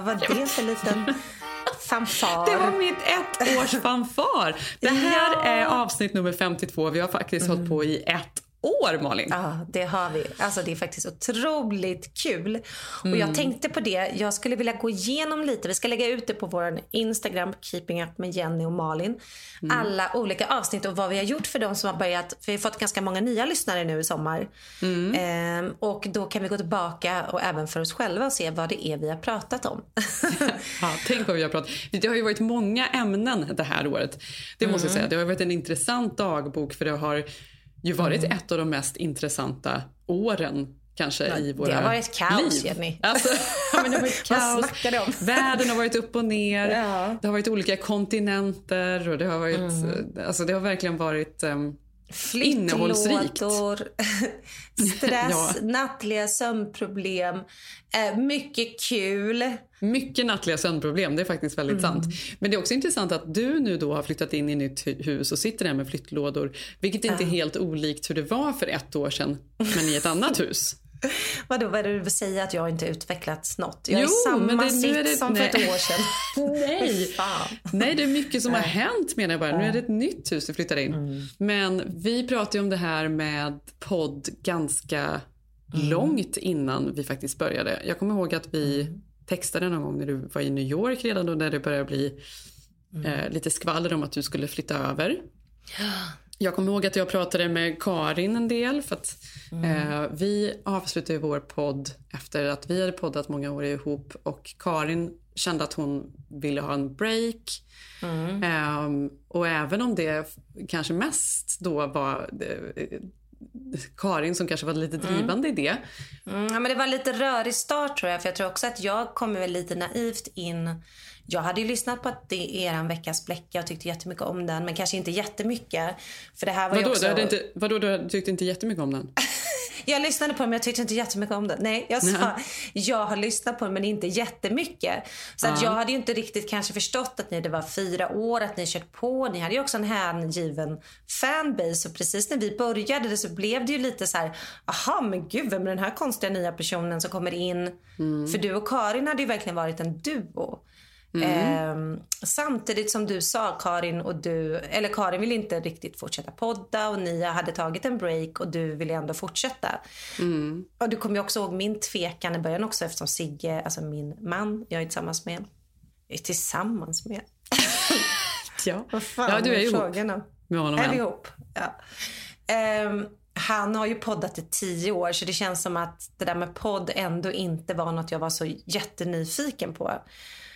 Vad var det för liten fanfar? Det var mitt ett års fanfar. Det här ja. är avsnitt nummer 52. Vi har faktiskt mm. hållit på i ett år, Malin. Ja, det har vi. Alltså, det är faktiskt otroligt kul. Mm. Och Jag tänkte på det. Jag skulle vilja gå igenom lite. Vi ska lägga ut det på vår Instagram, Keeping Up med Jenny och Malin. Mm. Alla olika avsnitt och vad vi har gjort för dem som har börjat. För vi har fått ganska många nya lyssnare nu i sommar. Mm. Ehm, och Då kan vi gå tillbaka och även för oss själva och se vad det är vi har pratat om. ja, tänk vad vi har pratat. Det har ju varit många ämnen det här året. Det måste jag mm. säga. Det har varit en intressant dagbok för det har ju varit mm. ett av de mest intressanta åren kanske ja, i våra liv. Det har varit kaos, liv. Jenny. Alltså, ja, men det har varit kaos. Om? Världen har varit upp och ner. Ja. Det har varit olika kontinenter och det har varit, mm. alltså det har verkligen varit um, innehållsrikt. stress, ja. nattliga sömnproblem, eh, mycket kul. Mycket nattliga sömnproblem, det är faktiskt väldigt mm. sant. Men det är också intressant att du nu då har flyttat in i ett nytt hus och sitter där med flyttlådor. Vilket inte är helt olikt hur det var för ett år sedan, men i ett annat hus. Vadå, vad är det du vill säga att jag inte utvecklats något? Jag är jo, samma det, sitt det, som nej. för ett år sedan. nej. nej, det är mycket som nej. har hänt menar jag bara. Nu är det ett nytt hus du flyttar in. Mm. Men vi pratade om det här med podd ganska mm. långt innan vi faktiskt började. Jag kommer ihåg att vi mm. Textade någon gång när du var i New York redan då när det började bli mm. eh, lite skvaller om att du skulle flytta över. Jag kommer ihåg att jag pratade med Karin en del. för att mm. eh, Vi avslutade vår podd efter att vi hade poddat många år ihop. och Karin kände att hon ville ha en break. Mm. Eh, och även om det kanske mest då var eh, Karin som kanske var lite mm. drivande mm. i det. Mm, ja, men det var lite rörig start tror jag. För jag tror också att jag kom väl lite naivt in jag hade ju lyssnat på att det är en veckas bläcka och tyckte jättemycket om den. Men kanske inte jättemycket. För det här var vadå, också... du inte, vadå, du tyckte inte jättemycket om den? jag lyssnade på den men jag tyckte inte jättemycket om den. Nej, jag sa jag har lyssnat på den men inte jättemycket. Så uh -huh. att jag hade ju inte riktigt kanske förstått att ni det var fyra år, att ni kört på. Ni hade ju också en hängiven fanbase och precis när vi började så blev det ju lite så här, aha men gud vem är den här konstiga nya personen som kommer in? Mm. För du och Karin hade ju verkligen varit en duo. Mm. Eh, samtidigt som du sa Karin och du, eller Karin vill inte riktigt fortsätta podda och ni hade tagit en break och du ville ändå fortsätta. Mm. Och du kommer ju också ihåg min tvekan i början också eftersom Sigge, alltså min man, jag är tillsammans med. Jag är tillsammans med. ja. Vad fan ja, du är ihop frågorna? med honom. Är vi ihop? Ja. Um, han har ju poddat i tio år så det känns som att det där med podd ändå inte var något jag var så jättenyfiken på.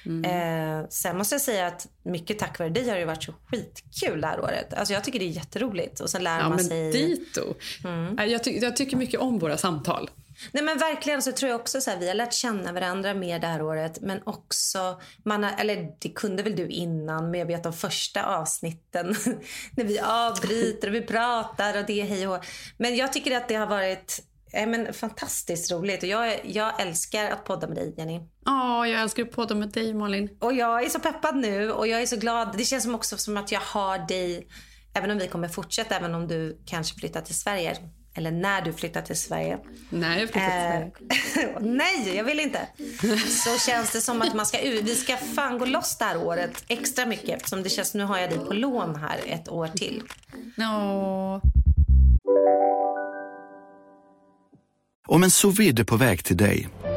Mm. Eh, sen måste jag säga att mycket tack vare dig har det varit så skitkul det här året. Alltså jag tycker det är jätteroligt och sen lär ja, man men sig. Dito. Mm. Jag, ty jag tycker mycket om våra samtal. Nej men verkligen så tror jag också så här, vi har lärt känna varandra mer det här året. Men också, man har, eller det kunde väl du innan, men jag vet de första avsnitten när vi avbryter och vi pratar och det är hej och Men jag tycker att det har varit eh, men, fantastiskt roligt och jag, jag älskar att podda med dig Jenny. Ja, jag älskar att podda med dig Malin. Och jag är så peppad nu och jag är så glad. Det känns som också som att jag har dig, även om vi kommer fortsätta, även om du kanske flyttar till Sverige eller när du flyttar till Sverige. Nej, jag flyttar till Sverige. Eh, nej, jag vill inte. Så känns det som att man ska vi ska fan gå loss det här året extra mycket eftersom det känns nu har jag dig på lån här ett år till. No. Om en sous är på väg till dig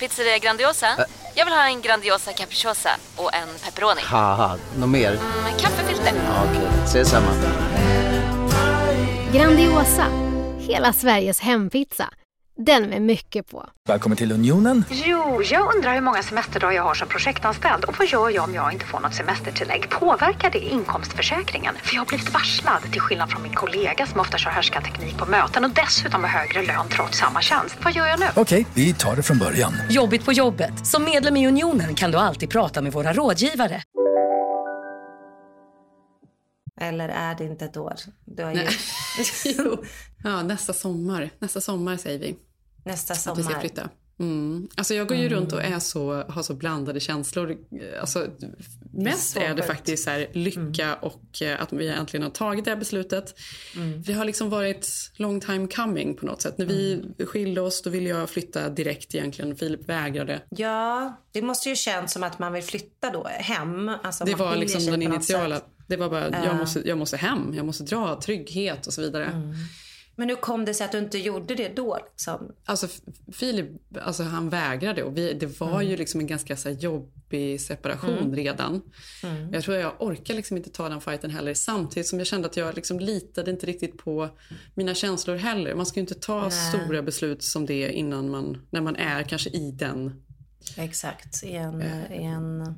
Pizzeria Grandiosa? Ä Jag vill ha en Grandiosa capriciosa och en pepperoni. Haha, något mer? Mm, kaffefilter. Ja, Okej, okay. ses samma. Grandiosa, hela Sveriges hempizza. Den med mycket på. Välkommen till Unionen. Jo, jag undrar hur många semesterdagar jag har som projektanställd och vad gör jag om jag inte får något semestertillägg? Påverkar det inkomstförsäkringen? För jag har blivit varslad, till skillnad från min kollega som ofta kör teknik på möten och dessutom har högre lön trots samma tjänst. Vad gör jag nu? Okej, vi tar det från början. Jobbigt på jobbet. Som medlem i Unionen kan du alltid prata med våra rådgivare. Eller är det inte ett år? Du har ju... ja, nästa sommar. Nästa sommar säger vi. Nästa sommar. Att vi ska flytta. Mm. Alltså jag går ju mm. runt och är så, har så blandade känslor. Alltså, mest är, är det faktiskt så här, lycka mm. och eh, att vi äntligen har tagit det här beslutet. Mm. Det har liksom varit long time coming på något sätt. När vi mm. skilde oss då ville jag flytta direkt egentligen. Filip vägrade. Ja, det måste ju känns som att man vill flytta då hem. Alltså, det var liksom den initiala. Det var bara, uh. jag, måste, jag måste hem, jag måste dra trygghet och så vidare. Men hur kom det sig att du inte gjorde det då? Liksom? Alltså Filip, alltså, han vägrade och vi, det var mm. ju liksom en ganska så här, jobbig separation mm. redan. Mm. Jag tror jag orkar liksom inte ta den fighten heller samtidigt som jag kände att jag liksom litade inte riktigt på mina känslor heller. Man ska ju inte ta Nej. stora beslut som det innan man, när man är kanske i den Exakt, i en, eh, i en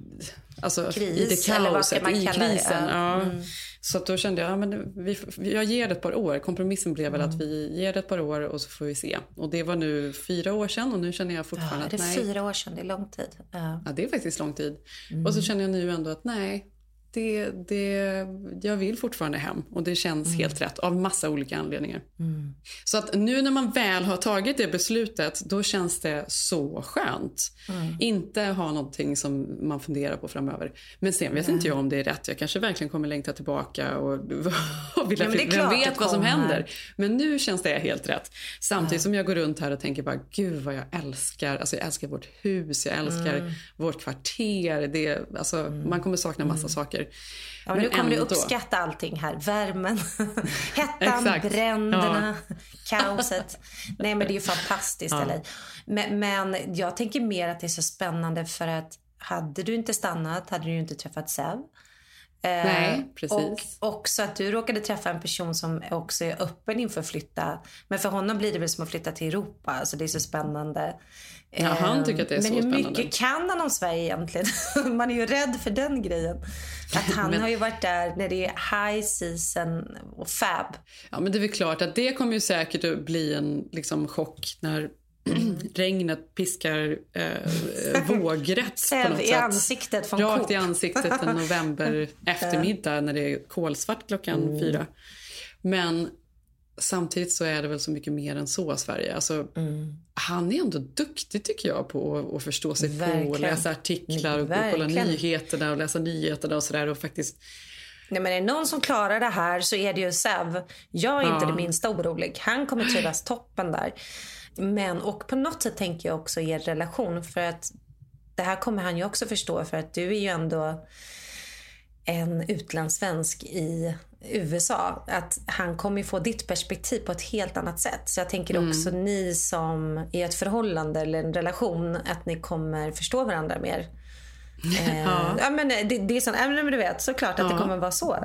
alltså, kris. I det kaoset, i krisen. Ja. Mm. Så då kände jag ja, men vi, jag ger det ett par år. Kompromissen blev väl mm. att vi ger det ett par år och så får vi se. Och det var nu fyra år sedan och nu känner jag fortfarande ja, det är att nej. fyra år sedan, det är lång tid. Ja, ja det är faktiskt lång tid. Mm. Och så känner jag nu ändå att nej, det, det, jag vill fortfarande hem och det känns mm. helt rätt av massa olika anledningar. Mm. Så att nu när man väl har tagit det beslutet, då känns det så skönt. Mm. Inte ha någonting som man funderar på framöver. Men sen vet inte jag om det är rätt. Jag kanske verkligen kommer längta tillbaka och, och vilja flytta. Vem vet vad som händer? Men nu känns det helt rätt. Samtidigt som jag går runt här och tänker bara, gud vad jag älskar. Alltså jag älskar vårt hus, jag älskar mm. vårt kvarter. Det, alltså, mm. Man kommer sakna massa mm. saker Ja, nu kommer du uppskatta allting här. Värmen, hettan, bränderna, ja. kaoset. Nej men det är ju fantastiskt. Ja. Men, men jag tänker mer att det är så spännande för att hade du inte stannat hade du inte träffat Sev. Eh, Nej, precis. Och också att du råkade träffa en person som också är öppen inför att flytta. Men för honom blir det väl som att flytta till Europa. Alltså det är så spännande. Ja, han tycker att det är Men så spännande. Men hur mycket kan han om Sverige egentligen? Man är ju rädd för den grejen. Att han men... har ju varit där när det är high season och fab. Ja, men det är väl klart att det kommer ju säkert att bli en liksom, chock när regnet piskar eh, vågrätt på något i sätt. ansiktet från Rakt Coop. i ansiktet en november eftermiddag när det är kolsvart klockan mm. fyra. Men samtidigt så är det väl så mycket mer än så, Sverige. Alltså, mm. Han är ändå duktig tycker jag på att förstå sig Verkligen. på och läsa artiklar och, och kolla nyheterna och läsa nyheterna och sådär och faktiskt Nej, men är det någon som klarar det här så är det ju Sev. Jag är ja. inte det minsta orolig. Han kommer trivas toppen där. Men, och på något sätt tänker jag också er relation. För att det här kommer han ju också förstå. För att du är ju ändå en utlandssvensk i USA. Att han kommer få ditt perspektiv på ett helt annat sätt. Så jag tänker mm. också ni som i ett förhållande eller en relation, att ni kommer förstå varandra mer. eh, ja. ja. men det, det är så, ja, men du vet, såklart att ja. det kommer vara så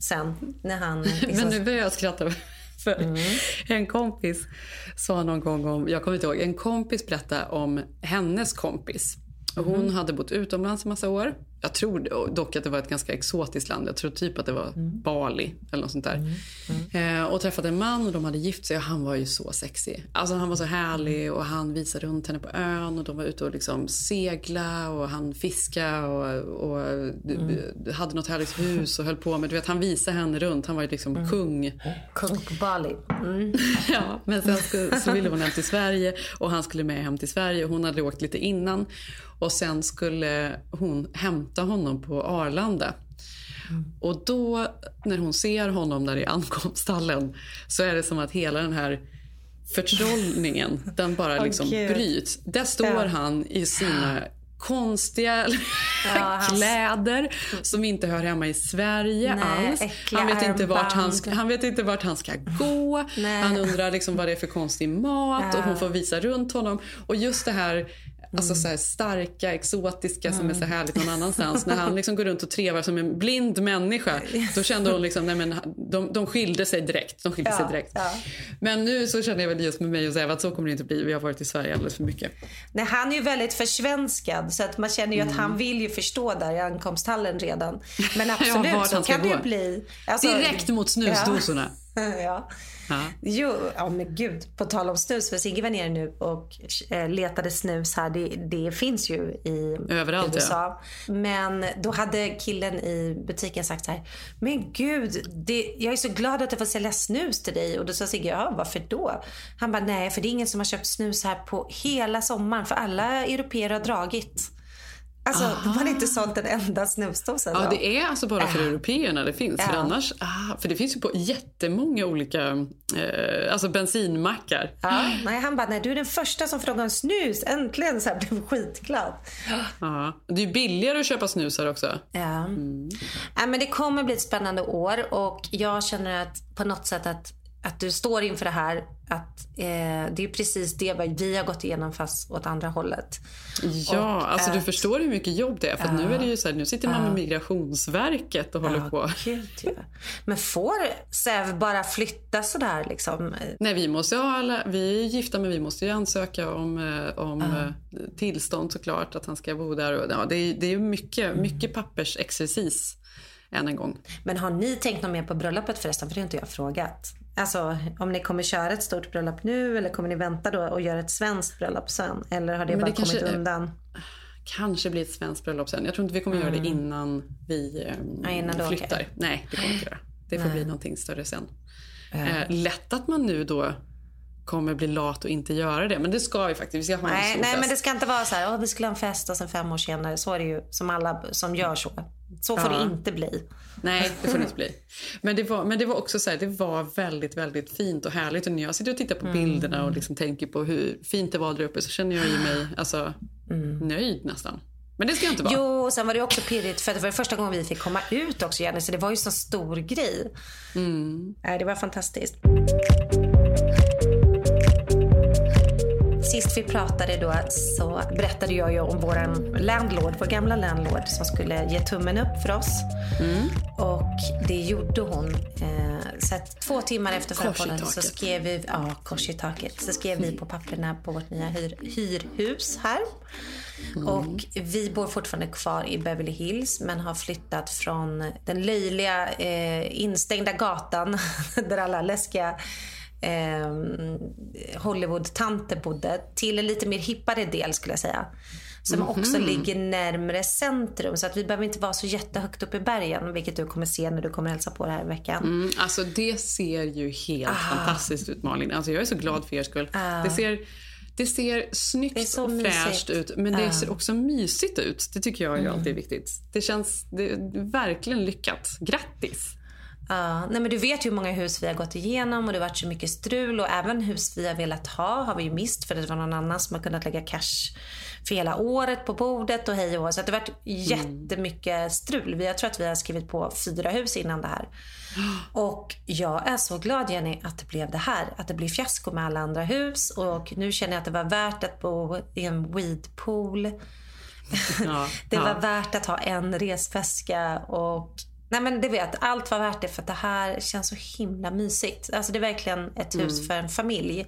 sen. När han, liksom... men nu börjar jag skratta. För mm. En kompis sa någon gång om, jag kommer inte ihåg, en kompis berättade om hennes kompis. Hon mm. hade bott utomlands en massa år jag tror dock att det var ett ganska exotiskt land. Jag tror typ att det var Bali eller något sånt där. Eh, och träffade en man och de hade gift sig och han var ju så sexig. Alltså han var så härlig och han visade runt henne på ön och de var ute och liksom segla och han fiska och, och hade något härligt hus och höll på med. Du vet, han visade henne runt. Han var ju liksom kung. Kung på Bali. Mm. Ja, men sen skulle, så ville hon hem till Sverige och han skulle med hem till Sverige. Hon hade åkt lite innan och sen skulle hon hämta honom på Arlanda. Och då när hon ser honom där i ankomsthallen så är det som att hela den här förtrollningen, den bara liksom Gud. bryts. Där står han i sina konstiga Ja, kläder som inte hör hemma i Sverige Nej, alls. Han vet, inte vart han, ska, han vet inte vart han ska gå. Nej. Han undrar liksom vad det är för konstig mat och Ja. hon får visa runt honom. Och just det här Alltså Mm. så här starka, exotiska som är så härligt någon annanstans. När han liksom går runt och trevar som en blind människa. Då kände hon liksom, nej men de, de skilde sig direkt. De skilde sig Ja, direkt. ja. Men nu så känner jag väl just med mig och Säva att så kommer det inte bli. Vi har varit i Sverige alldeles för mycket. Nej, han är ju väldigt försvenskad så att man känner ju att han vill ju förstå där i ankomsthallen redan. Men absolut, Ja, så kan det ju bli. Alltså- Direkt mot snusdosorna. Ja. ja. Ja. Jo, ja men gud. På tal om snus, för Sigge var nere nu och eh, letade snus här. Det, det finns ju i Överallt, USA. Men då hade killen i butiken sagt så här. Men gud, det, jag är så glad att jag får sälja snus till dig. Och då sa Sigge, ja varför då? Han bara, nej för det är ingen som har köpt snus här på hela sommaren. För alla europeer har dragit. Alltså, de har inte sålt en enda snusdosa. Ja, då. det är alltså bara för Ja. européerna det finns. För Ja. annars, ah, för det finns ju på jättemånga olika eh, alltså bensinmackar. Ja, nej, han bara, nej du är den första som frågar om snus. Äntligen så här blev skitglad. Ja. Det är ju billigare att köpa snus här också. Ja. Nej, men det kommer bli ett spännande år och jag känner att på något sätt att, att du står inför det här. Att eh, det är precis det vi har gått igenom fast åt andra hållet. Ja, Och alltså du att- förstår hur mycket jobb det är. För att Ja. nu är det ju så här, nu sitter man med Migrationsverket och håller på. Gud, ja. Men får Säv bara flytta sådär liksom? Nej, vi måste ha alla, vi är gifta men vi måste ju ansöka om, eh, om eh, tillstånd såklart att han ska bo där. Och, ja, det, är, det är mycket, mycket pappersexercis än en gång. Men har ni tänkt något mer på bröllopet förresten? För det har inte jag frågat. Alltså om ni kommer köra ett stort bröllop nu eller kommer ni vänta då och göra ett svenskt bröllop sen? Eller har det Men bara det kanske- kommit undan? Kanske blir ett svenskt bröllop sen. Jag tror inte vi kommer göra det innan vi Mm. Ja, innan flyttar. okej. Nej, det kommer inte göra. Det får Nej. bli någonting större sen. Ja. Eh, lätt att man nu då kommer bli lat och inte göra det. Men det ska vi faktiskt. Vi ska ha en Nej, stor nej fest. men det ska inte vara så här, "Åh, vi skulle ha en fest och sen fem år senare. Så är det ju som alla som gör så. Så får Ja. det inte bli. Nej, det får det inte bli. Men det var, men det var också så här, det var väldigt, väldigt fint och härligt. Och när jag sitter och tittar på Mm. bilderna och liksom tänker på hur fint det var där uppe så känner jag ju mig alltså, nöjd nästan. Men det ska jag inte vara. Mm. Jo, och sen var det också pirrigt för det var första gången vi fick komma ut också Jenny. Så det var ju så stor grej. Mm. Det var fantastiskt. Sist vi pratade då så berättade jag ju om våran landlord, vår gamla landlord som skulle ge tummen upp för oss. Och det gjorde hon. Eh, så två timmar efter förra podden så skrev vi, ja kors i taket, så skrev vi på papperna på vårt nya hyr, hyrhus här. Och vi bor fortfarande kvar i Beverly Hills men har flyttat från den löjliga eh, instängda gatan där alla läskiga eh, Hollywood-tanter bodde till en lite mer hippare del skulle jag säga. Som Mhm. också ligger närmre centrum så att vi behöver inte vara så jättehögt upp i bergen vilket du kommer se när du kommer hälsa på det här i veckan. Mm, alltså det ser ju helt Ah. fantastiskt ut Malin. Alltså jag är så glad för er skull. Ah. Det ser, det ser snyggt så och fräscht mysigt. ut men det Ah. ser också mysigt ut. Det tycker jag Mm. alltid är viktigt. Det känns det verkligen lyckat. Grattis! Ja, nej men du vet ju hur många hus vi har gått igenom och det har varit så mycket strul och även hus vi har velat ha har vi ju mist för det var någon annan som har kunnat lägga cash för hela året på bordet och hej och. Så det har varit jättemycket strul. Vi- Jag tror att vi har skrivit på fyra hus innan det här. Och jag är så glad Jenny att det blev det här. Att det blev fiasko med alla andra hus och nu känner jag att det var värt att bo i en weedpool. Ja, Det ja. var värt att ha en resväska och Nej men det vet, allt var värt det för att det här känns så himla mysigt. Alltså det är verkligen ett hus Mm. för en familj.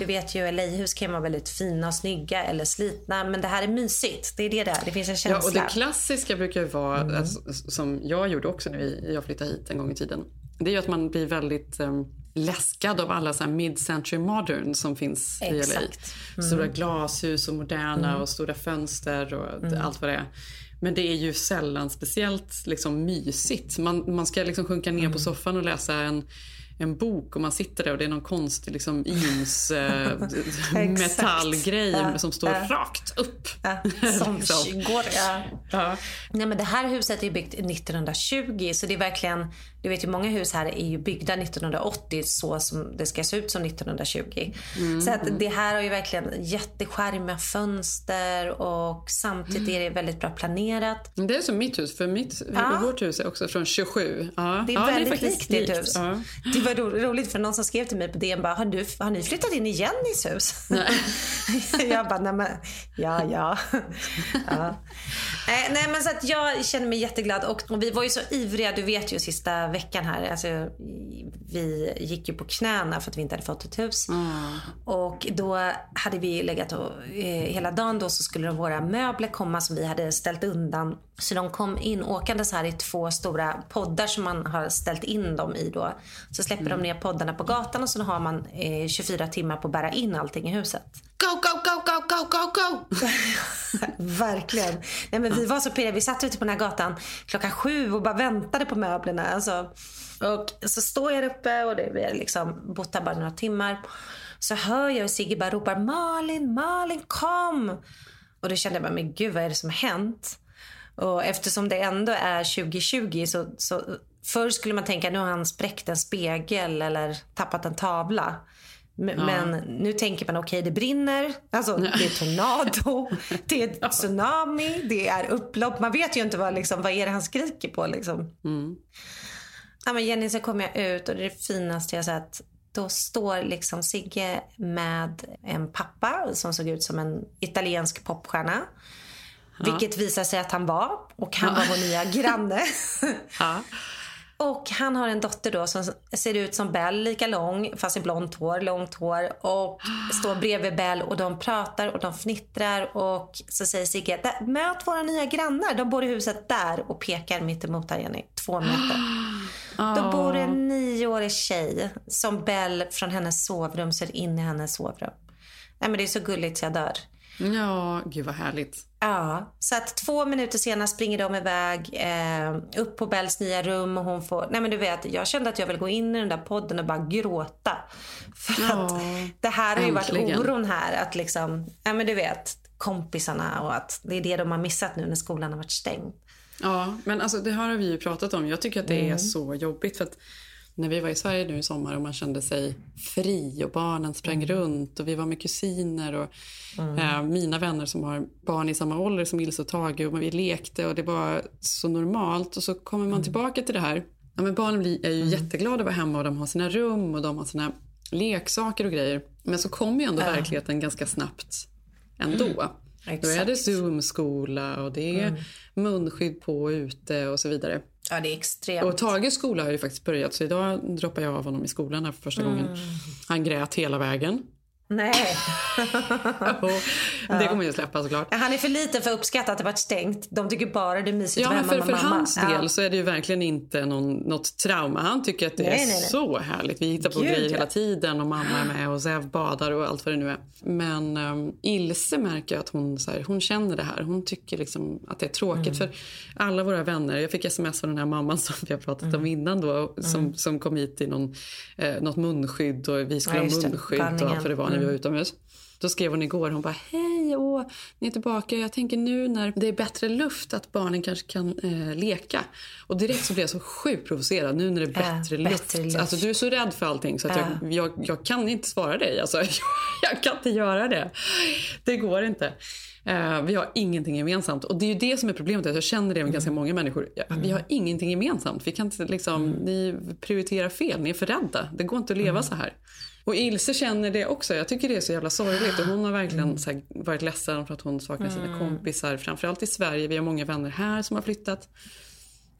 Du vet ju LA-hus kan vara väldigt fina och snygga eller slitna. Men det här är mysigt. Det är det där. Det finns en Ja, känsla. och det klassiska brukar ju vara, alltså, som jag gjorde också när jag flyttade hit en gång i tiden. Det är att man blir väldigt um, läskad av alla så mid-century modern som finns i LA. Exakt. Mm. Stora glashus och moderna Mm. och stora fönster och Mm. allt vad det är. Men det är ju sällan speciellt liksom, mysigt. Man, man ska liksom sjunka ner Mm. på soffan och läsa en, en bok och man sitter där och det är någon konstig liksom, jeans eh, metallgrej Ja, som står ja. rakt upp. Som Liksom. går, ja. Ja. Nej, men det här huset är byggt 1920 så det är verkligen, du vet ju många hus här är ju byggda 1980 så som det ska se ut som 1920. Mm. Så att det här har ju verkligen jätteskärmiga fönster och samtidigt är det väldigt bra planerat. Det är som mitt hus, för mitt, Ja. vårt hus är också från 27. Ja. Det är ja, väldigt faktiskt likt ditt hus. Ja. Det var ro- roligt för någon som skrev till mig på DN bara, har, du, har ni flyttat in i Jennys hus? jag bara, nej men, ja ja. ja. Eh, nej men så att jag känner mig jätteglad och, och vi var ju så ivriga, du vet ju sista veckan här, alltså, vi gick ju på knäna för att vi inte hade fått ett hus. Och då hade vi legat och, eh, hela dagen då så skulle våra möbler komma som vi hade ställt undan. Så de kom in åkandes här i två stora poddar som man har ställt in dem i då. Så släpper de ner poddarna på gatan och så har man eh, 24 timmar på att bära in allting i huset. Go, go, go, go, go, go, go! Verkligen. Nej, men vi var så pirriga. Vi satt ute på den här gatan klockan sju och bara väntade på möblerna. Alltså, och så står jag där uppe och det, vi har liksom bott där bara några timmar. Så hör jag hur Sigge bara ropar Malin, Malin kom! Och då kände jag bara, men gud vad är det som har hänt? Och eftersom det ändå är 2020 så, så förr skulle man tänka nu har han spräckt en spegel eller tappat en tavla. Men, Ja. men nu tänker man okej det brinner, alltså, det är tornado, det är tsunami, det är upplopp. Man vet ju inte vad, liksom, vad är det han skriker på. Liksom. Ja, men Jenny, så kom jag ut och det är det finaste jag sett. Då står liksom Sigge med en pappa som såg ut som en italiensk popstjärna. Ja. Vilket visar sig att han var. Och han var vår nya granne. Ja. Och han har en dotter då som ser ut som Bell, lika lång fast i blont hår, långt hår. Och står bredvid Bell och de pratar och de fnittrar. Och så säger Sigge, "Där, möt våra nya grannar. De bor i huset där och pekar mitt emot här Jenny. Två meter. Då bor en nioårig tjej som Bell från hennes sovrum ser in i hennes sovrum. Nej men det är så gulligt så jag dör. Ja, gud vad härligt. Ja, så att två minuter senare springer de iväg eh, upp på Bells nya rum och hon får, nej men du vet, jag kände att jag vill gå in i den där podden och bara gråta. För Ja, att det här har ju varit äntligen. oron här att liksom, ja men du vet, kompisarna och att det är det de har missat nu när skolan har varit stängd. Ja, men alltså det har vi ju pratat om. Jag tycker att det är Mm. så jobbigt för att när vi var i Sverige nu i sommar och man kände sig fri och barnen sprang runt och vi var med kusiner och eh, mina vänner som har barn i samma ålder som Ilse och Tage och vi lekte och det var så normalt och så kommer man tillbaka till det här. Ja, men barnen är ju jätteglada att vara hemma och de har sina rum och de har sina leksaker och grejer. Men så kommer ju ändå Ja. verkligheten ganska snabbt ändå. Då är Exakt. det Zoom-skola och det är Mm. munskydd på och ute och så vidare. Ja, det är extremt. Och Tages skola har ju faktiskt börjat så idag droppar jag av honom i skolan här för första Mm. gången. Han grät hela vägen. Nej. Det kommer ju släppa såklart. Han är för liten för att uppskatta att det varit stängt. De tycker bara det är mysigt Ja, att vara för, för med mamma. hans Ja. del så är det ju verkligen inte någon, något trauma. Han tycker att det Nej, är nej, nej. så härligt. Vi hittar på Gud, grejer ja. hela tiden och mamma är med och Zev badar och allt vad det nu är. Men um, Ilse märker att hon, så här, hon känner det här. Hon tycker liksom att det är tråkigt Mm. för alla våra vänner. Jag fick sms från den här mamman som vi har pratat Mm. om innan då. Som, som kom hit i någon, eh, något munskydd och vi skulle Ja, ha just det. munskydd och allt vad det var när vi Mm. var utomhus. Då skrev hon igår, hon bara hej, åh, ni är tillbaka. Jag tänker nu när det är bättre luft att barnen kanske kan eh, leka. Och direkt så blev jag så sjukt provocerad nu när det är Ja, bättre, bättre luft. luft. Alltså du är så rädd för allting så att Ja. jag, jag, jag kan inte svara dig. Alltså, jag kan inte göra det. Det går inte. Eh, vi har ingenting gemensamt. Och det är ju det som är problemet. Jag känner det med ganska många människor. Ja, Vi har ingenting gemensamt. Vi kan inte liksom, Ni prioriterar fel. Ni är för rädda. Det går inte att leva så här. Och Ilse känner det också. Jag tycker det är så jävla sorgligt. Och hon har verkligen så här, varit ledsen för att hon saknar sina Mm. kompisar. Framförallt i Sverige. Vi har många vänner här som har flyttat.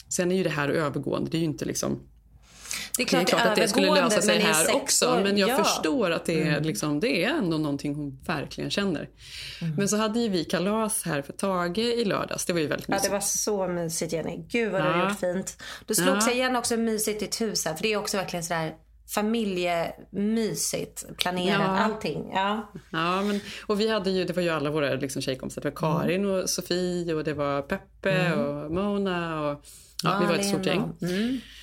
Sen är ju det här övergående. Det är ju inte liksom Det är klart, att det skulle lösa sig här också. år, Men jag ja. förstår att det är, Mm. liksom, det är ändå någonting hon verkligen känner. Men så hade ju vi kalas här för Tage i lördags. Det var ju väldigt Ja, mysigt. det var så mysigt Jenny. Gud vad du har Ja. gjort fint. Du slog Ja. sig igen också mysigt i ditt hus här. För det är också verkligen sådär familjemysigt. Planerat, Ja. allting. Ja. Ja, men, och vi hade ju, det var ju alla våra liksom, tjejkompisar. Det var Karin och Sofie och det var Peppe Mm. och Mona. Och, ja, vi var ett stort gäng. och-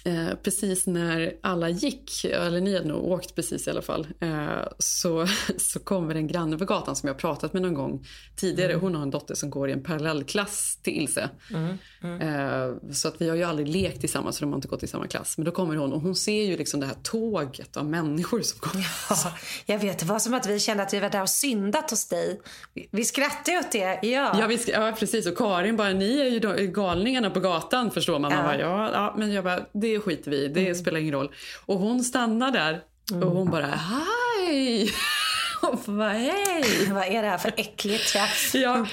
Eh, precis när alla gick, eller ni hade nog åkt precis i alla fall, eh, så, så kommer en granne på gatan som jag pratat med någon gång tidigare. Hon har en dotter som går i en parallellklass till Ilse. Eh, så att vi har ju aldrig lekt tillsammans för de har inte gått i samma klass. Men då kommer hon och hon ser ju liksom det här tåget av människor som kommer. Ja, jag vet, det var som att vi kände att vi var där och syndat hos dig. Vi, vi skrattade åt det, ja. Ja, vi ja, precis. Och Karin bara, ni är ju galningarna på gatan förstår man. Man Ja. bara, ja, ja, men jag bara, det skiter vi i. Det spelar ingen roll. Och hon stannar där och hon bara, hej! Och bara, hej! Vad är det här för äckligt tjafs? Ja.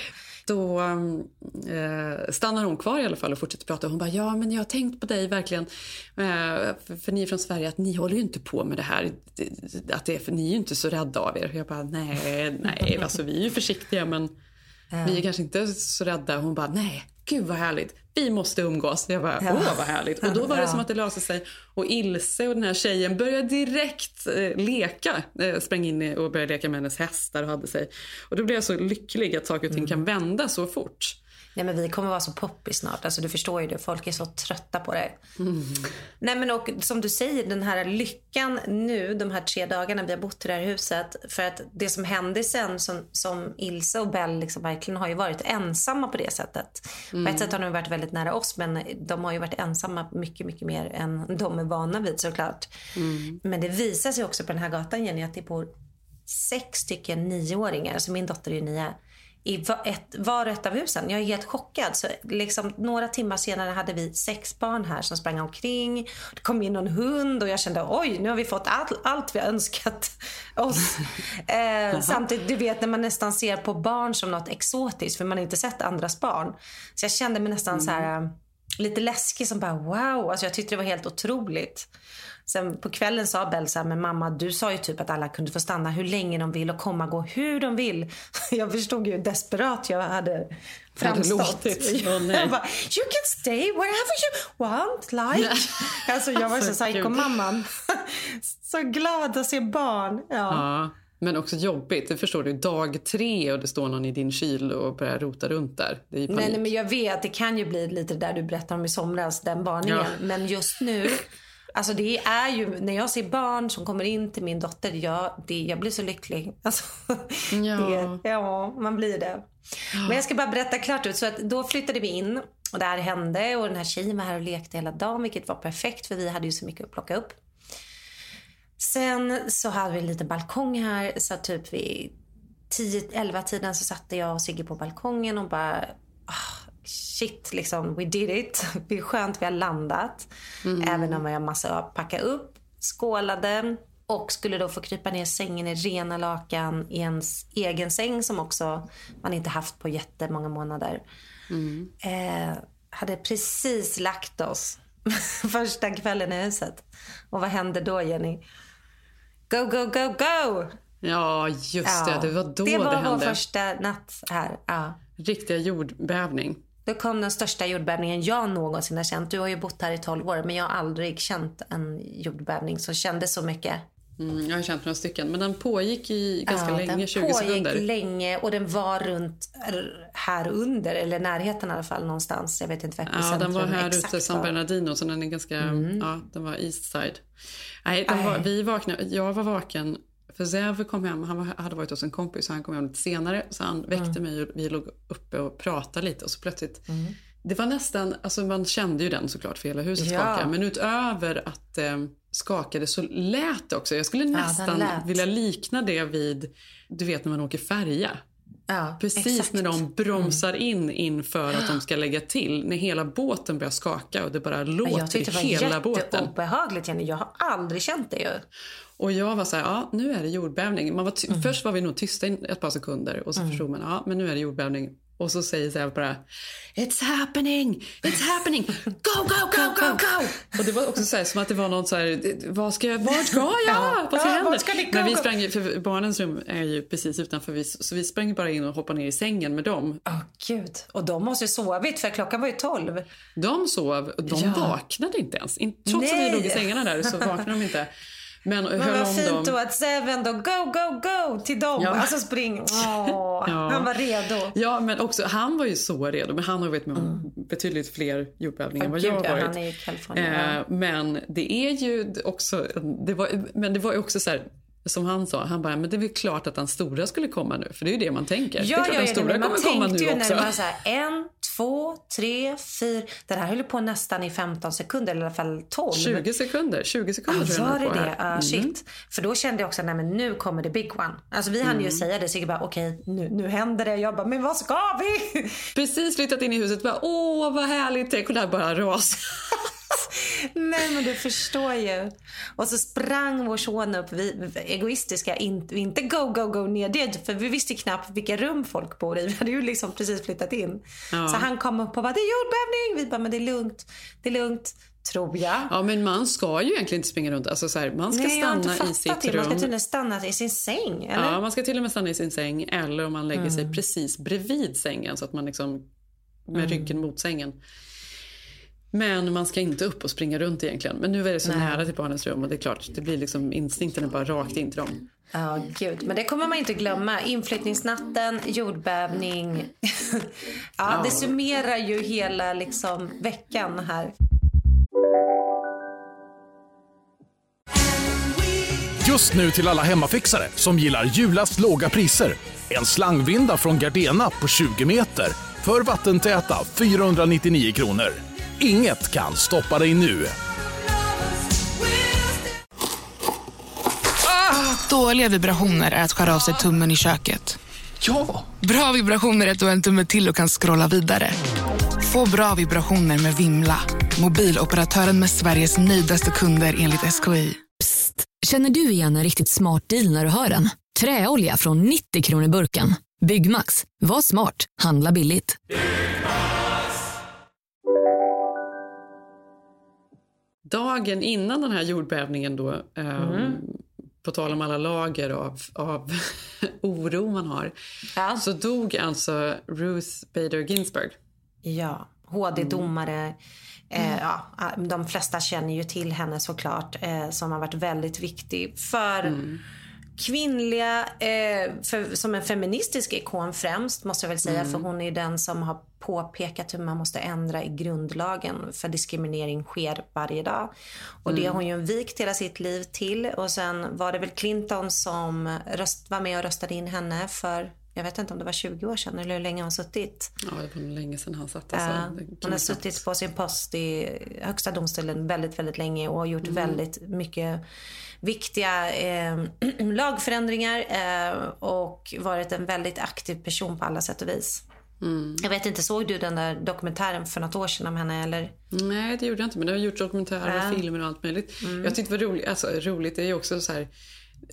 Då eh, stannar hon kvar i alla fall och fortsätter prata. Hon bara, ja men jag har tänkt på dig verkligen. Eh, för, för ni är från Sverige, att ni håller ju inte på med det här. Att det för ni är ju inte så rädda av er. Jag bara, nej, nej, alltså vi är ju försiktiga men vi är kanske inte så rädda. Hon bara, nej, gud vad härligt. Vi måste umgås. Jag bara, Ja. åh vad härligt. Och då var det Ja. som att det löste sig. Och Ilse och den här tjejen började direkt eh, leka. Eh, sprang in och började leka med hennes hästar och hade sig. Och då blev jag så lycklig att saker och ting kan vända så fort. Nej men vi kommer vara så poppis snart. Alltså du förstår ju det. Folk är så trötta på det. Nej men och som du säger, den här lyckan nu, de här tre dagarna vi har bott i det här huset. För att det som hände sen som, som Ilse och Bell liksom verkligen har ju varit ensamma på det sättet. På ett sätt har de varit väldigt nära oss men de har ju varit ensamma mycket, mycket mer än de är vana vid såklart. Men det visar sig också på den här gatan Jenny att det bor sex stycken nioåringar, alltså min dotter är ju nio, i ett, var och ett av husen. Jag är helt chockad. Så liksom, några timmar senare hade vi sex barn här som sprang omkring. Det kom in någon hund och jag kände oj, nu har vi fått all, allt vi har önskat oss. eh, samtidigt, du vet när man nästan ser på barn som något exotiskt för man har inte sett andras barn. Så jag kände mig nästan så här eh, lite läskig som bara wow. Alltså jag tyckte det var helt otroligt. Sen på kvällen sa Bell så här, men mamma du sa ju typ att alla kunde få stanna hur länge de vill och komma och gå hur de vill. Jag förstod ju hur desperat jag hade framstått. nej. jag bara, you can stay wherever you want like. alltså jag var så psykomamman. så glad att se barn. Ja. Ja, men också jobbigt. Det förstår du. Dag tre och det står någon i din kyl och börjar rota runt där. Det är. Nej, nej, men jag vet, det kan ju bli lite det där du berättade om i somras, den varningen. Ja. Men just nu, alltså det är ju, när jag ser barn som kommer in till min dotter, jag, det, jag blir så lycklig. Alltså, Ja. det, ja, man blir det. Men jag ska bara berätta klart ut. Så att då flyttade vi in och det här hände och den här tjejen var här och lekte hela dagen, vilket var perfekt för vi hade ju så mycket att plocka upp. Sen så hade vi en liten balkong här så typ vid 10-11 tiden så satte jag och Sigge på balkongen och bara ah, shit liksom we did it. Det är skönt vi har landat. Även om vi har massa att packa upp. Skålade och skulle då få krypa ner sängen i rena lakan i ens egen säng som också man inte haft på jättemånga månader. Eh, hade precis lagt oss första kvällen i huset. Och vad hände då Jenny? Go, go, go, go! Ja, just det. Det var då det det, var vår hände. första natt här. Ja. Riktiga jordbävning. Då kom den största jordbävningen jag någonsin har känt. Du har ju bott här i 12 år men jag har aldrig känt en jordbävning som kändes så mycket. Mm, jag har känt några stycken. Men den pågick i ganska Ja, länge, den 20 pågick sekunder. länge och den var runt här under, eller närheten i alla fall någonstans. Jag vet inte vad Ja, den var här ute, San var. Bernardino, så den är ganska, Mm. ja, den var East Side. Nej, den var, vi vaknade, jag var vaken, för Zev kom hem, han var, hade varit hos en kompis så han kom hem lite senare. Så han väckte Mm. mig och vi låg uppe och pratade lite och så plötsligt Det var nästan, alltså man kände ju den såklart för hela huset Ja. skakade. Men utöver att eh, skakade så lät det också. Jag skulle nästan lät. vilja likna det vid, du vet när man åker färja. Ja, Precis exakt. när de bromsar in inför att de ska lägga till. När hela båten börjar skaka och det bara låter jag tyckte i det var hela båten. jätteobehagligt Jenny. Jag har aldrig känt det ju. Och jag var så här, ja nu är det jordbävning. Man var ty- Först var vi nog tysta i ett par sekunder och så förstod man, ja men nu är det jordbävning. Och så säger Zev bara It's happening! It's happening! Go, go, go, go, go! Och det var också så här, som att det var något så här, vad ska jag, vart ska jag? Vad ska Ja, hända? ska? Men vi sprang ju, för barnens rum är ju precis utanför, vi, så vi sprang bara in och hoppade ner i sängen med dem. Åh gud. Och de måste ju sovit för klockan var ju tolv. De sov, och de Ja. vaknade inte ens. In, trots att Nej. vi låg i sängarna där så vaknade de inte. Men Men vad fint då att Seven då, go, go, go till dem. Ja. Alltså spring. Åh, Ja. Han var redo. Ja, men också, han var ju så redo. Men han har varit med om betydligt fler jordbävningar än vad jag har varit. han är i Kalifornien. Eh, men det är ju också... Det var, men det var ju också så här, som han sa, han bara, men det är väl klart att den stora skulle komma nu. För det är ju det man tänker. det är Ja, ja, den ja, stora kommer komma nu ju också. när det var så här, en, två, tre, fyra. Det här höll på nästan i 15 sekunder, eller i alla fall 12. 20 sekunder. 20 sekunder Ja, var den det det? Ja, shit. Mm. För då kände jag också, nej men nu kommer det big one. Alltså vi hann ju Mm. säga det, så jag bara, okej, nu, nu händer det. Jag bara, men vad ska vi? Precis flyttat in i huset. Bara, Åh, vad härligt. Tänk och det här bara ras. Nej men du förstår ju. Och så sprang vår son upp, vi egoistiska, inte, inte go, go, go ner dit. För vi visste knappt vilka rum folk bor i. Vi hade ju liksom precis flyttat in. Ja. Så han kom upp och bara, det är jordbävning. Vi bara, men det är lugnt. Det är lugnt, tror jag. Ja, men man ska ju egentligen inte springa runt. Alltså, så här, man ska Nej, stanna i sitt det. Man ska rum. tydligen stanna i sin säng, eller? Ja, man ska till och med stanna i sin säng eller om man lägger Mm. sig precis bredvid sängen så att man liksom med Mm. ryggen mot sängen. Men man ska inte upp och springa runt egentligen. Men nu är det så Nej. nära till barnens rum och det är klart, det blir liksom instinkten är bara rakt in till dem. Ja, gud. Men det kommer man inte glömma. Inflyttningsnatten, jordbävning. ja, Ja. det summerar ju hela liksom, veckan här. Just nu till alla hemmafixare som gillar julast låga priser. En slangvinda från Gardena på 20 meter för vattentäta 499 kronor. Inget kan stoppa dig nu. Dåliga vibrationer är att skära av sig tummen i köket. Ja! Bra vibrationer är att du har en tumme till och kan scrolla vidare. Få bra vibrationer med Vimla. Mobiloperatören med Sveriges nöjdaste kunder enligt SKI. Känner du igen en riktigt smart deal när du hör den? Träolja från 90 kronor burken. Byggmax. Var smart. Handla billigt. Dagen innan den här jordbävningen då, ehm, Mm. på tal om alla lager av, av oro man har, så dog alltså Ruth Bader Ginsburg. Ja, HD-domare. Eh, ja, de flesta känner ju till henne såklart eh, som har varit väldigt viktig för kvinnliga, eh, för, som en feministisk ikon främst måste jag väl säga. Mm. För hon är den som har påpekat hur man måste ändra i grundlagen för diskriminering sker varje dag. Och det Mm. har hon ju vikt hela sitt liv till. Och sen var det väl Clinton som röst, var med och röstade in henne för jag vet inte om det var 20 år sedan eller hur länge har hon suttit. Ja, det var länge sedan han satt. Ja, Alltså. Kan hon har suttit på sin post i högsta domstolen väldigt, väldigt länge och gjort Mm. väldigt mycket viktiga eh, lagförändringar eh, och varit en väldigt aktiv person på alla sätt och vis. Mm. Jag vet inte, såg du den där dokumentären för något år sedan om henne eller? Nej, det gjorde jag inte. Men det har gjort dokumentärer Ja. och filmer och allt möjligt. Mm. Jag tyckte det var roligt. Alltså, roligt är ju också så här...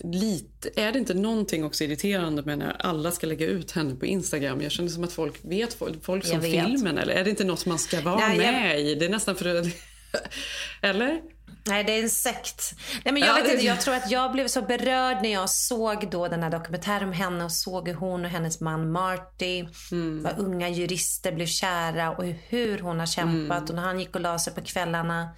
Lite, är det inte någonting också irriterande med när alla ska lägga ut henne på Instagram? Jag känner som att folk vet folk, som Jag vet. filmen. Eller är det inte något som man ska vara Nej, jag- med i? Det är nästan för... eller? Nej, det är en sekt. Nej, men jag, Ja, vet inte, jag tror att jag blev så berörd när jag såg då den här dokumentären om henne och såg hur hon och hennes man Marty var unga jurister, blev kära och hur hon har kämpat. Mm. Och när han gick och la sig på kvällarna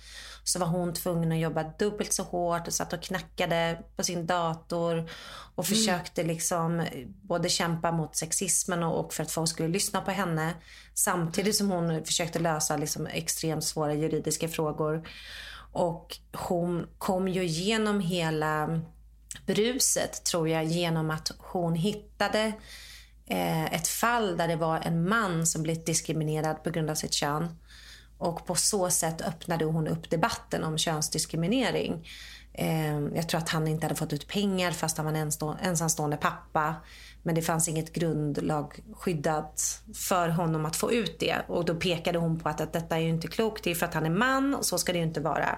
så var hon tvungen att jobba dubbelt så hårt och satt och knackade på sin dator och Mm. försökte liksom både kämpa mot sexismen och, för att folk skulle lyssna på henne samtidigt som hon försökte lösa liksom extremt svåra juridiska frågor. Och hon kom ju igenom hela bruset tror jag genom att hon hittade eh, ett fall där det var en man som blivit diskriminerad på grund av sitt kön. Och på så sätt öppnade hon upp debatten om könsdiskriminering. Ehm, jag tror att han inte hade fått ut pengar fast han var en ensamstående pappa. Men det fanns inget grundlag skyddat för honom att få ut det. Och då pekade hon på att, att detta är ju inte klokt. Det är för att han är man och så ska det ju inte vara.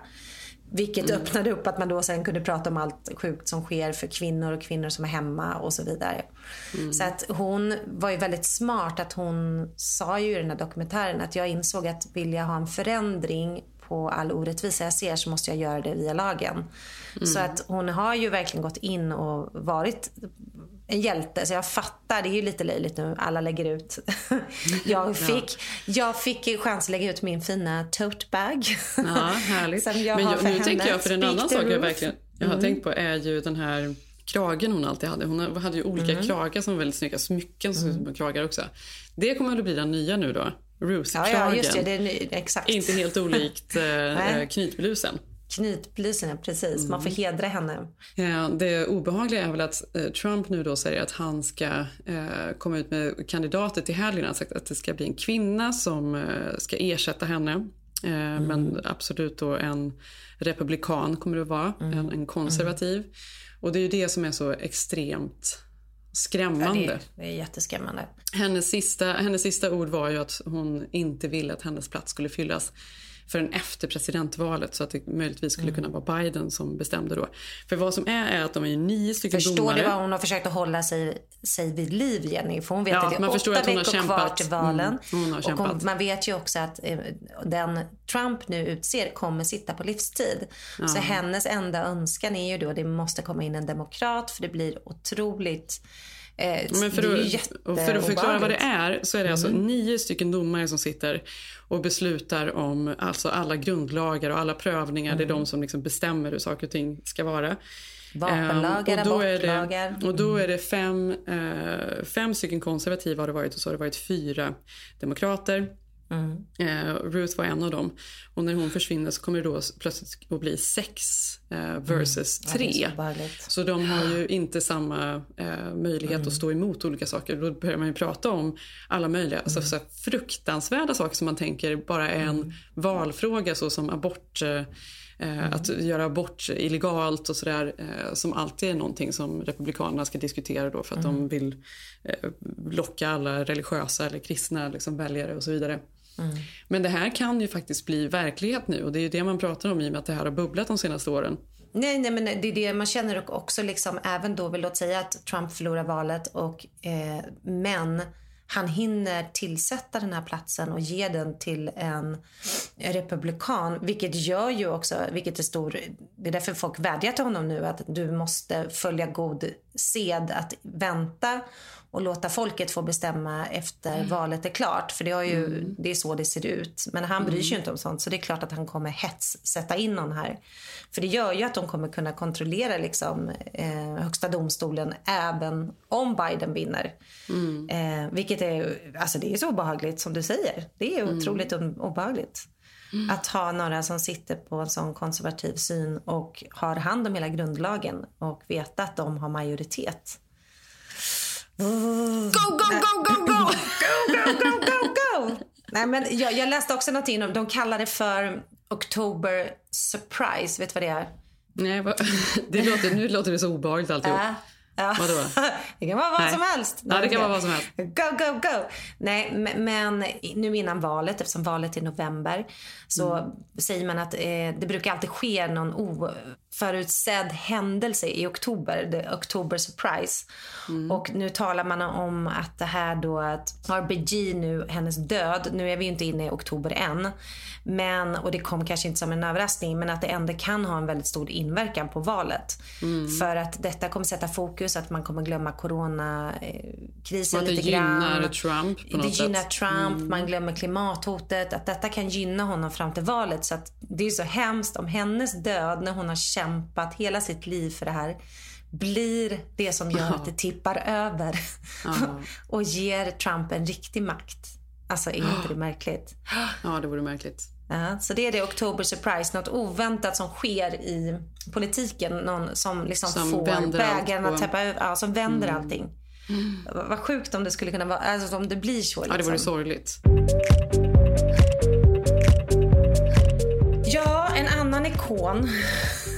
Vilket Mm. öppnade upp att man då sen kunde prata om allt sjukt som sker för kvinnor och kvinnor som är hemma och så vidare. Mm. Så att hon var ju väldigt smart att hon sa ju i den här dokumentären att jag insåg att vill jag ha en förändring på all orättvisa jag ser så måste jag göra det via lagen. Mm. Så att hon har ju verkligen gått in och varit en hjälte. Så jag fattar, det är ju lite löjligt nu. Alla lägger ut. jag, fick, jag fick chans att lägga ut min fina tote bag. Ja, härligt. Som jag Men har jag, för nu tänker henne. jag, för en Speak annan sak jag verkligen jag har Mm. tänkt på är ju den här kragen hon alltid hade. Hon hade ju olika Mm. kragar som var väldigt snygga. Smycken som som kragar också. Det kommer att bli den nya nu då. Ja, Ruth-kragen. ja, just det. det är, ny- exakt. Inte helt olikt eh, knytblusen. Knytblusen, ja, precis. Man får hedra henne. Ja, det obehagliga är väl att eh, Trump nu då säger att han ska eh, komma ut med kandidater till helgen. Han har sagt att det ska bli en kvinna som eh, ska ersätta henne. Eh, Men absolut då en republikan kommer det att vara, en, en konservativ. Och det är ju det som är så extremt Ja, skrämmande. det, det är jätteskrämmande. Hennes sista, hennes sista ord var ju att hon inte ville att hennes plats skulle fyllas förrän efter presidentvalet så att det möjligtvis skulle kunna vara Biden som bestämde då. För vad som är är att de är nio stycken Förstår domare. du vad hon har försökt att hålla sig, sig vid liv, Jenny? För hon vet Ja, att det är förstår åtta hon veckor kvar kämpat. till valen. Mm, hon har och kämpat. man vet ju också att eh, den Trump nu utser kommer sitta på livstid. Ja. Så hennes enda önskan är ju då att det måste komma in en demokrat för det blir otroligt Men för, att, för att förklara vad det är så är det alltså Mm. nio stycken domare som sitter och beslutar om alltså alla grundlagar och alla prövningar. Det är Mm. de som liksom bestämmer hur saker och ting ska vara. Vapenlagar, och då är abortlagar. det, och då är det fem, eh, fem stycken konservativa har det varit och så har det varit fyra demokrater. Mm. Eh, Ruth var en av dem. Och när hon försvinner så kommer det då plötsligt att bli sex eh, versus Mm. Ja, det är tre. så obehagligt. Så de har ju inte samma eh, möjlighet Mm. att stå emot olika saker. Då börjar man ju prata om alla möjliga alltså, Mm. så fruktansvärda saker som man tänker bara är en valfråga så som abort. Eh, Mm. Att göra abort illegalt och sådär eh, som alltid är någonting som Republikanerna ska diskutera då för att de Mm. vill eh, locka alla religiösa eller kristna liksom, väljare och så vidare. Mm. Men det här kan ju faktiskt bli verklighet nu och det är ju det man pratar om i och med att det här har bubblat de senaste åren. Nej, nej, men det är det man känner och också liksom, även då vill låt säga att Trump förlorar valet och eh, men han hinner tillsätta den här platsen och ge den till en republikan, vilket gör ju också, vilket är stor, det är därför folk vädjar till honom nu att du måste följa god sed att vänta och låta folket få bestämma efter valet är klart. För det, har ju, det är så det ser ut. Men han bryr sig ju inte om sånt. Så det är klart att han kommer hets sätta in någon här. För det gör ju att de kommer kunna kontrollera liksom, eh, högsta domstolen även om Biden vinner. Eh, vilket är, alltså det är så obehagligt som du säger. Det är otroligt mm. Att ha några som sitter på en sån konservativ syn och har hand om hela grundlagen och veta att de har majoritet. Go, go, go, go, go! go, go, go, go, go! Nej, men jag, jag läste också någonting om, de kallar det för October surprise. Vet du vad det är? Nej, det låter, nu låter det så obehagligt alltihop. Ja. Ja. Vadå? Det kan vara vad Nej. som helst. Ja, det kan vara vad som helst. Go, go, go! Nej, men- nu innan valet, eftersom valet är i november, så Mm. säger man att eh, det brukar alltid ske någon oförutsedd händelse i oktober, the October surprise. Mm. Och nu talar man om att det här då att RBG nu, hennes död, nu är vi ju inte inne i oktober än, men, och det kom kanske inte som en överraskning, men att det ändå kan ha en väldigt stor inverkan på valet. Mm. För att detta kommer sätta fokus, att man kommer glömma coronakrisen att det lite grann. gynnar Trump på Det något gynnar sätt. Trump, Mm. man glömmer klimathotet. Att detta kan gynna honom fram till valet. Så att det är så hemskt om hennes död, när hon har kämpat hela sitt liv för det här, blir det som gör att det tippar över och ger Trump en riktig makt. Alltså är inte det märkligt? Ja, det vore märkligt. Ja, så det är det October surprise, något oväntat som sker i politiken. Någon som liksom Som får bägaren att täppa över, ja, som vänder Mm. allting. Vad vad sjukt om det skulle kunna vara, alltså om det blir så. Liksom. Ja, det vore sorgligt. Ja, en annan ikon.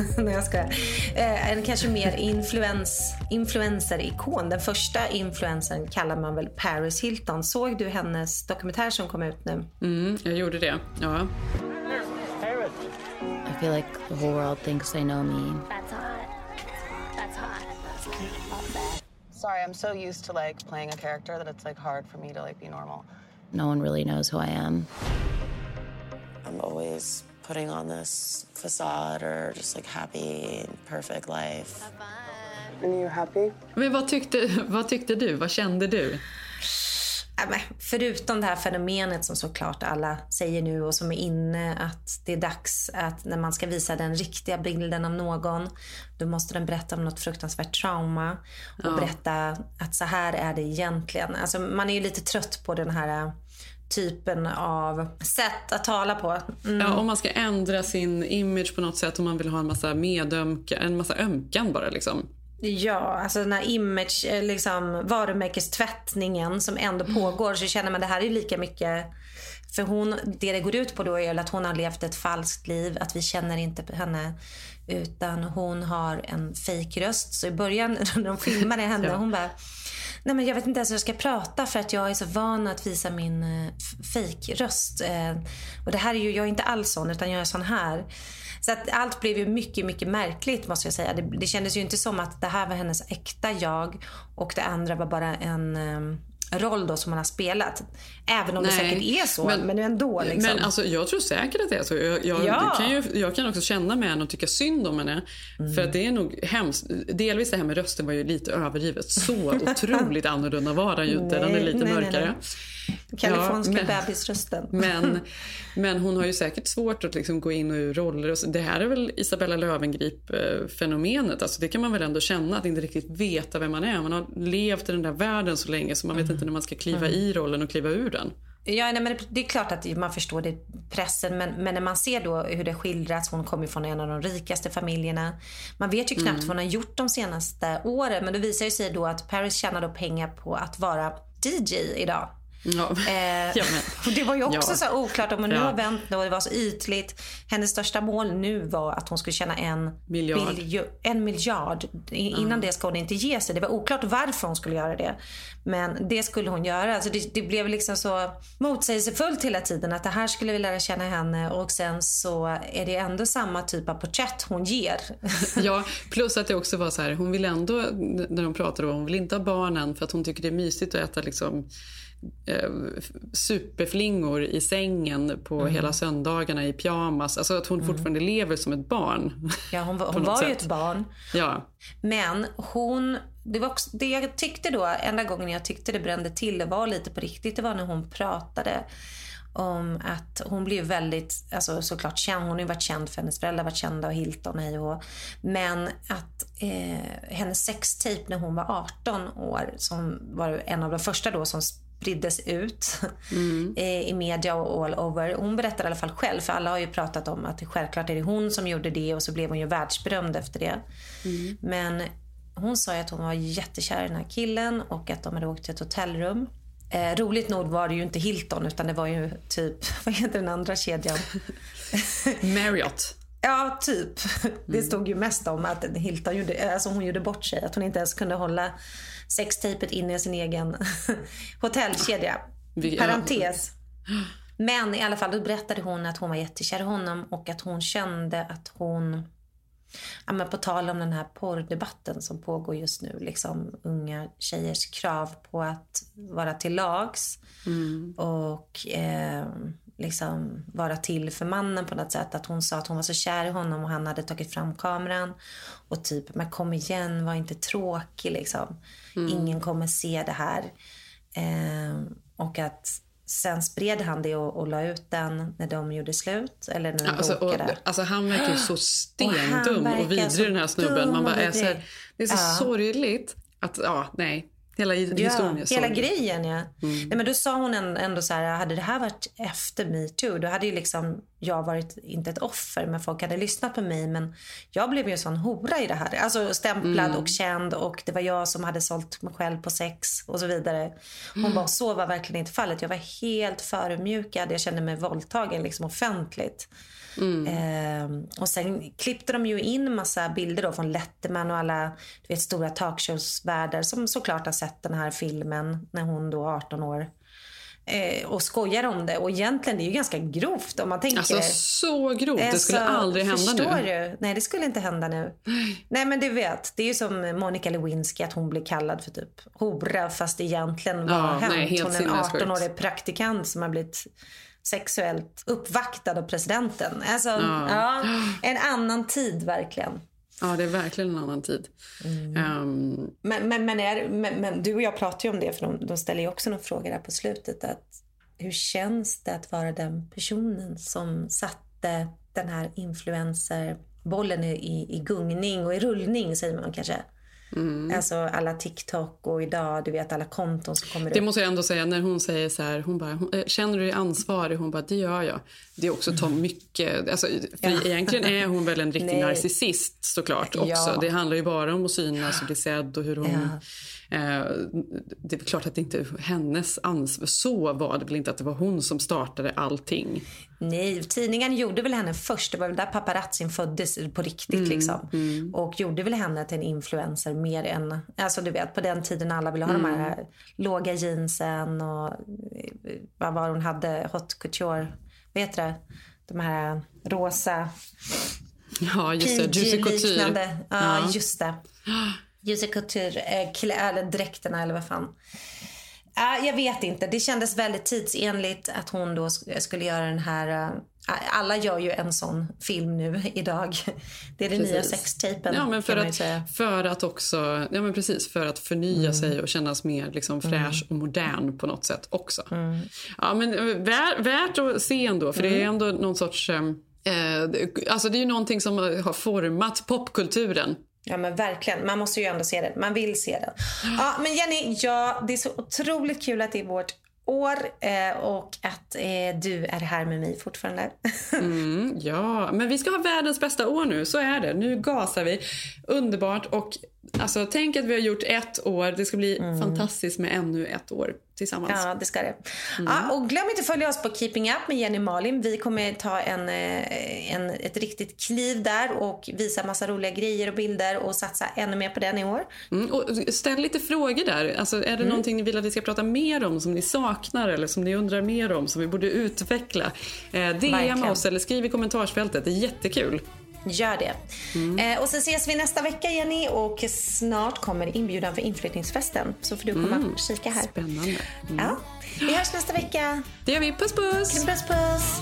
Nej, jag ska. Eh, en kanske mer influens, influencer-ikon. Den första influencern kallar man väl Paris Hilton. Såg du hennes dokumentär som kom ut nu? Mm, jag gjorde det. Ja. feel like the whole world thinks they know me. That's hot. That's hot. That's hot. Sorry, I'm so used to like playing a character that it's like hard for me to like be normal. No one really knows who I am. I'm always putting on this facade or just like happy, perfect life. And you're happy? Men vad tyckte, vad tyckte du? Vad kände du? Men Förutom det här fenomenet som såklart alla säger nu och som är inne att det är dags att när man ska visa den riktiga bilden av någon då måste den berätta om något fruktansvärt trauma och Ja. berätta att så här är det egentligen. Alltså, man är ju lite trött på den här typen av sätt att tala på. Mm. Ja, om man ska ändra sin image på något sätt om man vill ha en massa medömka, en massa ömkan bara liksom. Ja, alltså den här image, eh, liksom varumärkestvättningen som ändå pågår så känner man det här är lika mycket för hon, det det går ut på då är att hon har levt ett falskt liv, att vi känner inte henne utan hon har en fejkröst. Så i början när de filmade henne, Ja. hon bara Nej men jag vet inte ens hur jag ska prata för att jag är så van att visa min eh, fejkröst. Eh, och det här är ju, jag är inte alls sån utan jag är sån här. Så att allt blev ju mycket, mycket märkligt måste jag säga. Det, det kändes ju inte som att det här var hennes äkta jag och det andra var bara en eh, roll då som hon har spelat. Även om det Nej, säkert är så, men, ändå liksom. Men alltså, jag tror säkert att det är så. Jag, jag, Ja. kan, ju, jag kan också känna med henne och tycka synd om henne. Mm. För att det är nog hemskt. Delvis det här med rösten var ju lite överdrivet. Så otroligt annorlunda var den ju inte. Den är lite nej, mörkare. Kaliforniska Ja, men- bebisrösten. Men, men hon har ju säkert svårt att liksom gå in och ur roller. Och så. Det här är väl Isabella Löwengrip-fenomenet. Alltså det kan man väl ändå känna, att inte riktigt veta vem man är. Man har levt i den där världen så länge så man vet inte när man ska kliva Mm. i rollen och kliva ur den. Ja, nej, men det är klart att man förstår det, pressen. Men, men när man ser då hur det skildras. Hon kommer från en av de rikaste familjerna. Man vet ju knappt Mm. vad hon har gjort de senaste åren. Men det visar ju sig då att Paris tjänar då pengar på att vara DJ idag. Ja. Eh, Ja, det var ju också Ja. så oklart om hon nu har vänt och det var så ytligt. Hennes största mål nu var att hon skulle tjäna en Miljard. biljo- en miljard. I- Innan det ska hon inte ge sig. Det var oklart varför hon skulle göra det. Men det skulle hon göra. Alltså det, det blev liksom så motsägelsefullt hela tiden. Att det här skulle vi lära känna henne och sen så är det ändå samma typ av porträtt hon ger. Ja, plus att det också var så här, hon vill ändå, när de pratar om, hon vill inte ha barnen för att hon tycker det är mysigt att äta liksom superflingor i sängen på Mm. hela söndagarna i pyjamas. Alltså att hon fortfarande lever som ett barn. Ja, hon hon var ju ett barn. Ja. Men hon, det var också, det jag tyckte då, enda gången jag tyckte det brände till, det var lite på riktigt, det var när hon pratade om att hon blev väldigt, alltså såklart känd, hon har ju varit känd för hennes föräldrar varit kända och Hilton hej och. Men att eh, hennes sextape när hon var 18 år, som var en av de första då som spriddes ut eh, i media och all over. Hon berättar i alla fall själv, för alla har ju pratat om att självklart är det hon som gjorde det och så blev hon ju världsberömd efter det. Men hon sa ju att hon var jättekär i den här killen och att de hade åkt till ett hotellrum. Eh, roligt nog var det ju inte Hilton utan det var ju typ, vad heter den andra kedjan? Marriott. Ja, typ. Det stod ju mest om att Hilton gjorde, alltså hon gjorde bort sig. Att hon inte ens kunde hålla sextejpet inne i sin egen hotellkedja. Vi- ja. Parentes. Men i alla fall, då berättade hon att hon var jättekär i honom och att hon kände att hon Ja, men på tal om den här porrdebatten som pågår just nu. Liksom unga tjejers krav på att vara till lags och eh, liksom vara till för mannen på något sätt. Att hon sa att hon var så kär i honom och han hade tagit fram kameran och typ, men kom igen, var inte tråkig liksom. Ingen kommer se det här. Eh, och att sen spred han det och, och la ut den när de gjorde slut. Eller när de Alltså, och, bråkade. alltså han verkar ju så Och stendum verkar och vidrig den här snubben. Man bara och är så här, det är så Ja. sorgligt att, ja, nej. Hela historien är hela grejen ja. Mm. Nej, men då sa hon ändå så här, hade det här varit efter metoo, då hade ju liksom jag varit, inte ett offer, men folk hade lyssnat på mig. Men jag blev ju en sån hora i det här. Alltså stämplad Mm. och känd och det var jag som hade sålt mig själv på sex och så vidare. Hon Mm. bara, så var verkligen inte fallet. Jag var helt förödmjukad. Jag kände mig våldtagen liksom offentligt. Mm. Ehm, och sen klippte de ju in massa bilder då från Letterman och alla du vet, stora talkshowsvärdar som såklart har sett den här filmen när hon då 18 år eh, och skojar om det. Och egentligen det är ju ganska grovt om man tänker. Alltså så grovt. Det skulle Alltså, aldrig hända förstår nu. Du? Nej, det skulle inte hända nu. Nej, men du vet. Det är ju som Monica Lewinsky att hon blir kallad för typ hora fast egentligen vad Ja, har hänt? nej, hon är en sinnessjukt. 18-årig praktikant som har blivit sexuellt uppvaktad av presidenten. Alltså, ja. Ja. en annan tid verkligen. Ja, det är verkligen en annan tid. Mm. Ehm, Men, men, men, är, men, men du och jag pratar ju om det, för de, de ställer ju också några frågor där på slutet. Att, hur känns det att vara den personen som satte den här influencerbollen i, i, i gungning och i rullning, säger man kanske. Mm. Alltså alla TikTok och idag, du vet alla konton som kommer Det upp. måste jag ändå säga när hon säger så här, hon bara, eh, känner du dig ansvarig? Hon bara, det gör jag. Det är också ta mycket, alltså, för Ja. egentligen är hon väl en riktig narcissist såklart också. Ja. Det handlar ju bara om att synas och bli sedd och hur hon Eh, det är klart att det inte är hennes ansvar. Så var det väl inte att det var hon som startade allting. Nej, tidningen gjorde väl henne först. Det var väl där paparazzin föddes på riktigt. Mm, liksom. Och gjorde väl henne till en influencer mer än... Alltså du vet, på den tiden alla ville ha de här Mm. låga jeansen och eh, vad var hon hade? Hot couture. Vad heter det? De här rosa Ja, just det. PG-liknande. Ja, Ja. just det. Juicy couture, eh, eller dräkterna eller vad fan. Ja, jag vet inte. Det kändes väldigt tidsenligt att hon då sk- skulle göra den här... eh, alla gör ju en sån film nu idag. Det är den nya Precis. sextapen Ja, men för att, för att också, ja men precis, för att förnya sig och kännas mer liksom fräsch och modern på något sätt också. Ja men eh, vär, värt att se ändå, för det är ändå någon sorts, eh, alltså det är ju någonting som har format popkulturen. Ja men verkligen. Man måste ju ändå se den. Man vill se den. Ja men Jenny, ja, det är så otroligt kul att det är vårt år eh, och att eh, du är här med mig fortfarande. Mm, ja, men vi ska ha världens bästa år nu, så är det. Nu gasar vi. Underbart och alltså, tänk att vi har gjort ett år. Det ska bli fantastiskt med ännu ett år tillsammans. Ja, det ska det. Ja, och glöm inte att följa oss på Keeping Up med Jenny Malin. Vi kommer ta en, eh, en, ett riktigt kliv där och visa massa roliga grejer och bilder och satsa ännu mer på den i år. Mm, och ställ lite frågor där. Alltså, är det Mm. någonting ni vill att vi ska prata mer om som ni saknar eller som ni undrar mer om som vi borde utveckla? Eh, DM Verkligen. oss eller skriv i kommentarsfältet. Det är jättekul. Gör det. Eh, och så ses vi nästa vecka Jenny och snart kommer inbjudan för inflyttningsfesten. Så får du komma Mm. och kika här. Spännande. Mm. Ja. Vi hörs nästa vecka. Det gör vi. Puss puss! Puss puss!